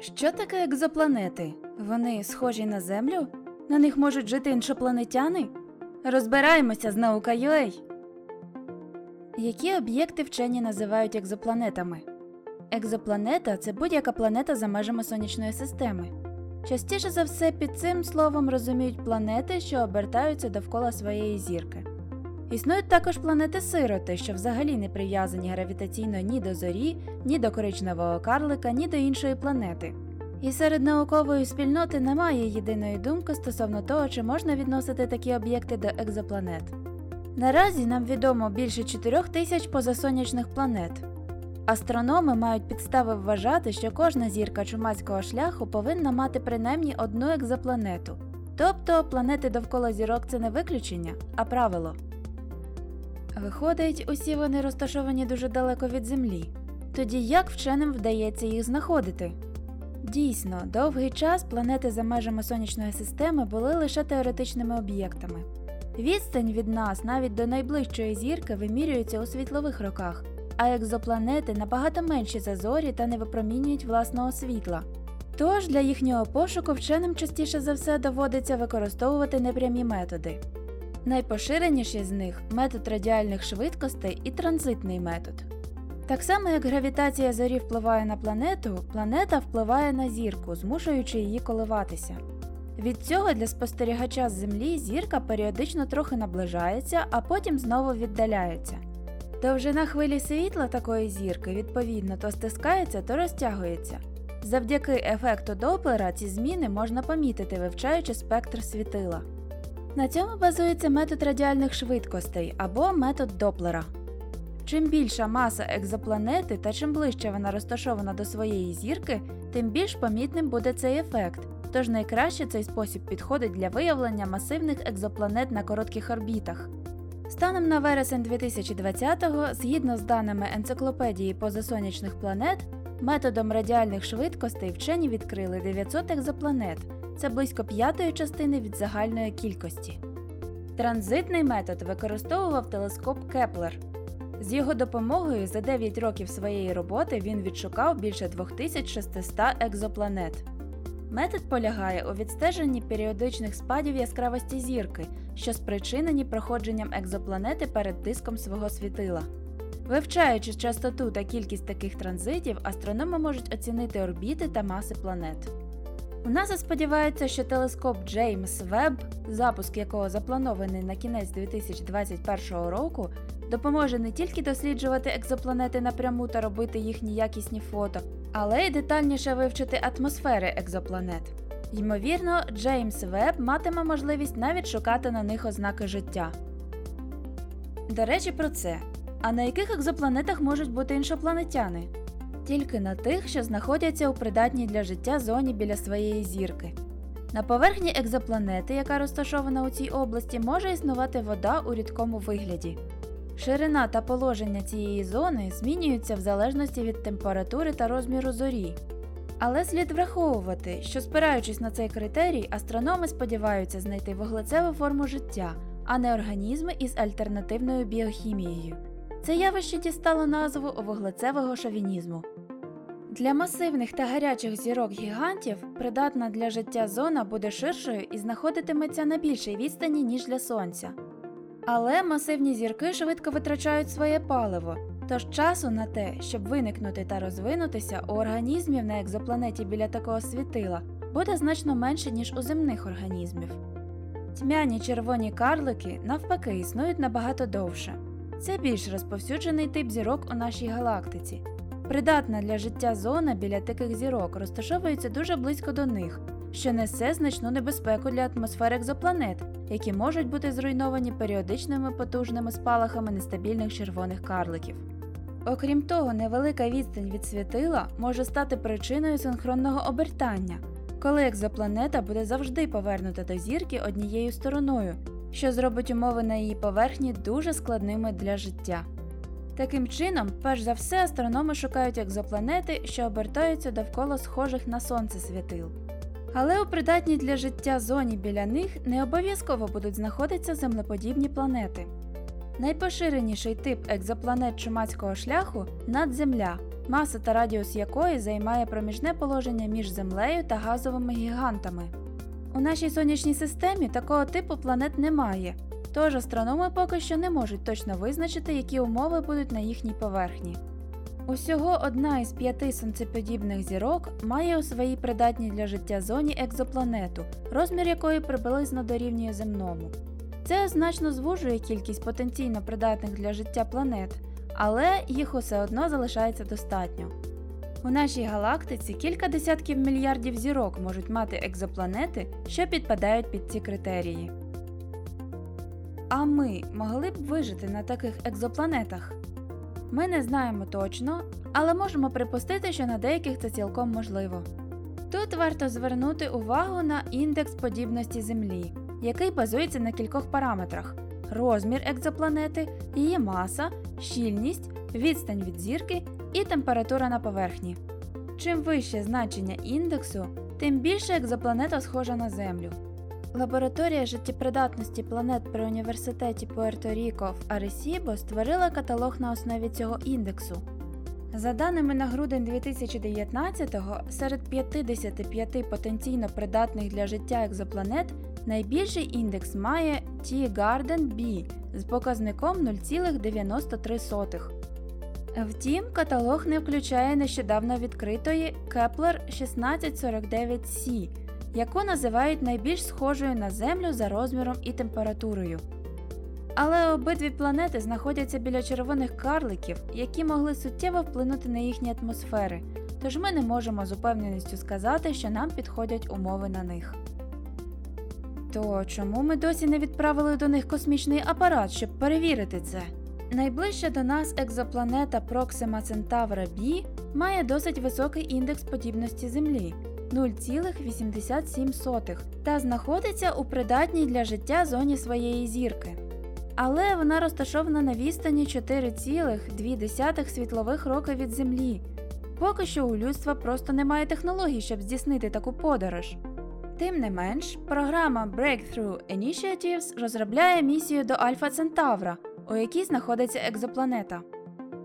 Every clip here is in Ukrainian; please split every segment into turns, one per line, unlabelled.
Що таке екзопланети? Вони схожі на Землю? На них можуть жити іншопланетяни? Розбираємося з наука.ua! Які об'єкти вчені називають екзопланетами? Екзопланета це будь-яка планета за межами сонячної системи. Частіше за все під цим словом розуміють планети, що обертаються довкола своєї зірки. Існують також планети-сироти, що взагалі не прив'язані гравітаційно ні до зорі, ні до коричневого карлика, ні до іншої планети. І серед наукової спільноти немає єдиної думки стосовно того, чи можна відносити такі об'єкти до екзопланет. Наразі нам відомо більше 4 тисяч позасонячних планет. Астрономи мають підстави вважати, що кожна зірка чумацького шляху повинна мати принаймні одну екзопланету. Тобто планети довкола зірок це не виключення, а правило. Виходить, усі вони розташовані дуже далеко від Землі. Тоді як вченим вдається їх знаходити? Дійсно, довгий час планети за межами сонячної системи були лише теоретичними об'єктами. Відстань від нас навіть до найближчої зірки вимірюється у світлових роках, а екзопланети набагато менші за зорі та не випромінюють власного світла. Тож для їхнього пошуку вченим частіше за все доводиться використовувати непрямі методи. Найпоширеніші з них метод радіальних швидкостей і транзитний метод. Так само як гравітація зорі впливає на планету, планета впливає на зірку, змушуючи її коливатися. Від цього для спостерігача з Землі зірка періодично трохи наближається, а потім знову віддаляється. Довжина хвилі світла такої зірки відповідно то стискається, то розтягується. Завдяки ефекту Доплера ці зміни можна помітити, вивчаючи спектр світила. На цьому базується метод радіальних швидкостей або метод Доплера. Чим більша маса екзопланети та чим ближче вона розташована до своєї зірки, тим більш помітним буде цей ефект. Тож найкраще цей спосіб підходить для виявлення масивних екзопланет на коротких орбітах. Станом на вересень 2020-го, згідно з даними енциклопедії позасонячних планет, методом радіальних швидкостей вчені відкрили 900 екзопланет. Це близько п'ятої частини від загальної кількості. Транзитний метод використовував телескоп Кеплер. З його допомогою за 9 років своєї роботи він відшукав більше 2600 екзопланет. Метод полягає у відстеженні періодичних спадів яскравості зірки, що спричинені проходженням екзопланети перед диском свого світила. Вивчаючи частоту та кількість таких транзитів, астрономи можуть оцінити орбіти та маси планет. У НАСА сподівається, що телескоп Джеймс Веб, запуск якого запланований на кінець 2021 року, допоможе не тільки досліджувати екзопланети напряму та робити їхні якісні фото, але й детальніше вивчити атмосфери екзопланет. Ймовірно, Джеймс Веб матиме можливість навіть шукати на них ознаки життя. До речі, про це. А на яких екзопланетах можуть бути іншопланетяни? Тільки на тих, що знаходяться у придатній для життя зоні біля своєї зірки. На поверхні екзопланети, яка розташована у цій області, може існувати вода у рідкому вигляді. Ширина та положення цієї зони змінюються в залежності від температури та розміру зорі. Але слід враховувати, що спираючись на цей критерій, астрономи сподіваються знайти вуглецеву форму життя, а не організми із альтернативною біохімією. Це явище дістало назву вуглецевого шовінізму. Для масивних та гарячих зірок гігантів придатна для життя зона буде ширшою і знаходитиметься на більшій відстані, ніж для Сонця. Але масивні зірки швидко витрачають своє паливо, тож часу на те, щоб виникнути та розвинутися, у організмів на екзопланеті біля такого світила буде значно менше, ніж у земних організмів. Тьмяні червоні карлики, навпаки, існують набагато довше. Це більш розповсюджений тип зірок у нашій галактиці. Придатна для життя зона біля таких зірок розташовується дуже близько до них, що несе значну небезпеку для атмосфер екзопланет, які можуть бути зруйновані періодичними потужними спалахами нестабільних червоних карликів. Окрім того, невелика відстань від світила може стати причиною синхронного обертання, коли екзопланета буде завжди повернута до зірки однією стороною, що зробить умови на її поверхні дуже складними для життя. Таким чином, перш за все, астрономи шукають екзопланети, що обертаються довкола схожих на сонце світил. Але у придатній для життя зоні біля них не обов'язково будуть знаходитися землеподібні планети. Найпоширеніший тип екзопланет чумацького шляху надземля, маса та радіус якої займає проміжне положення між Землею та газовими гігантами. У нашій сонячній системі такого типу планет немає, тож астрономи поки що не можуть точно визначити, які умови будуть на їхній поверхні. Усього одна із п'яти сонцеподібних зірок має у своїй придатній для життя зоні екзопланету, розмір якої приблизно дорівнює земному. Це значно звужує кількість потенційно придатних для життя планет, але їх усе одно залишається достатньо. У нашій галактиці кілька десятків мільярдів зірок можуть мати екзопланети, що підпадають під ці критерії. А ми могли б вижити на таких екзопланетах? Ми не знаємо точно, але можемо припустити, що на деяких це цілком можливо. Тут варто звернути увагу на індекс подібності Землі, який базується на кількох параметрах: розмір екзопланети, її маса, щільність, відстань від зірки і температура на поверхні. Чим вище значення індексу, тим більше екзопланета схожа на Землю. Лабораторія життєпридатності планет при університеті Пуерто-Ріко в Аресібо створила каталог на основі цього індексу. За даними на грудень 2019-го, серед 55 потенційно придатних для життя екзопланет найбільший індекс має T-Garden B з показником 0,93. Втім, каталог не включає нещодавно відкритої Kepler 1649c, яку називають найбільш схожою на Землю за розміром і температурою. Але обидві планети знаходяться біля червоних карликів, які могли суттєво вплинути на їхні атмосфери, тож ми не можемо з упевненістю сказати, що нам підходять умови на них. То чому ми досі не відправили до них космічний апарат, щоб перевірити це? Найближча до нас екзопланета Proxima Centauri b має досить високий індекс подібності Землі 0,87 та знаходиться у придатній для життя зоні своєї зірки. Але вона розташована на відстані 4,2 світлових роки від Землі. Поки що у людства просто немає технологій, щоб здійснити таку подорож. Тим не менш, програма Breakthrough Initiatives розробляє місію до Альфа Центавра, у якій знаходиться екзопланета.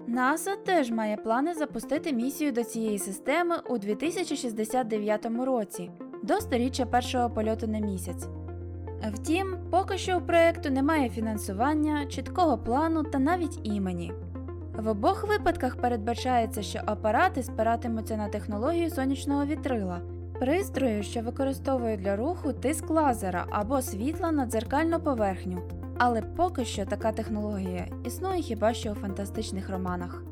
НАСА теж має плани запустити місію до цієї системи у 2069 році, до сторіччя першого польоту на місяць. Втім, поки що у проєкту немає фінансування, чіткого плану та навіть імені. В обох випадках передбачається, що апарати спиратимуться на технологію сонячного вітрила, пристрою, що використовує для руху тиск лазера або світла на дзеркальну поверхню. Але поки що така технологія існує хіба що у фантастичних романах.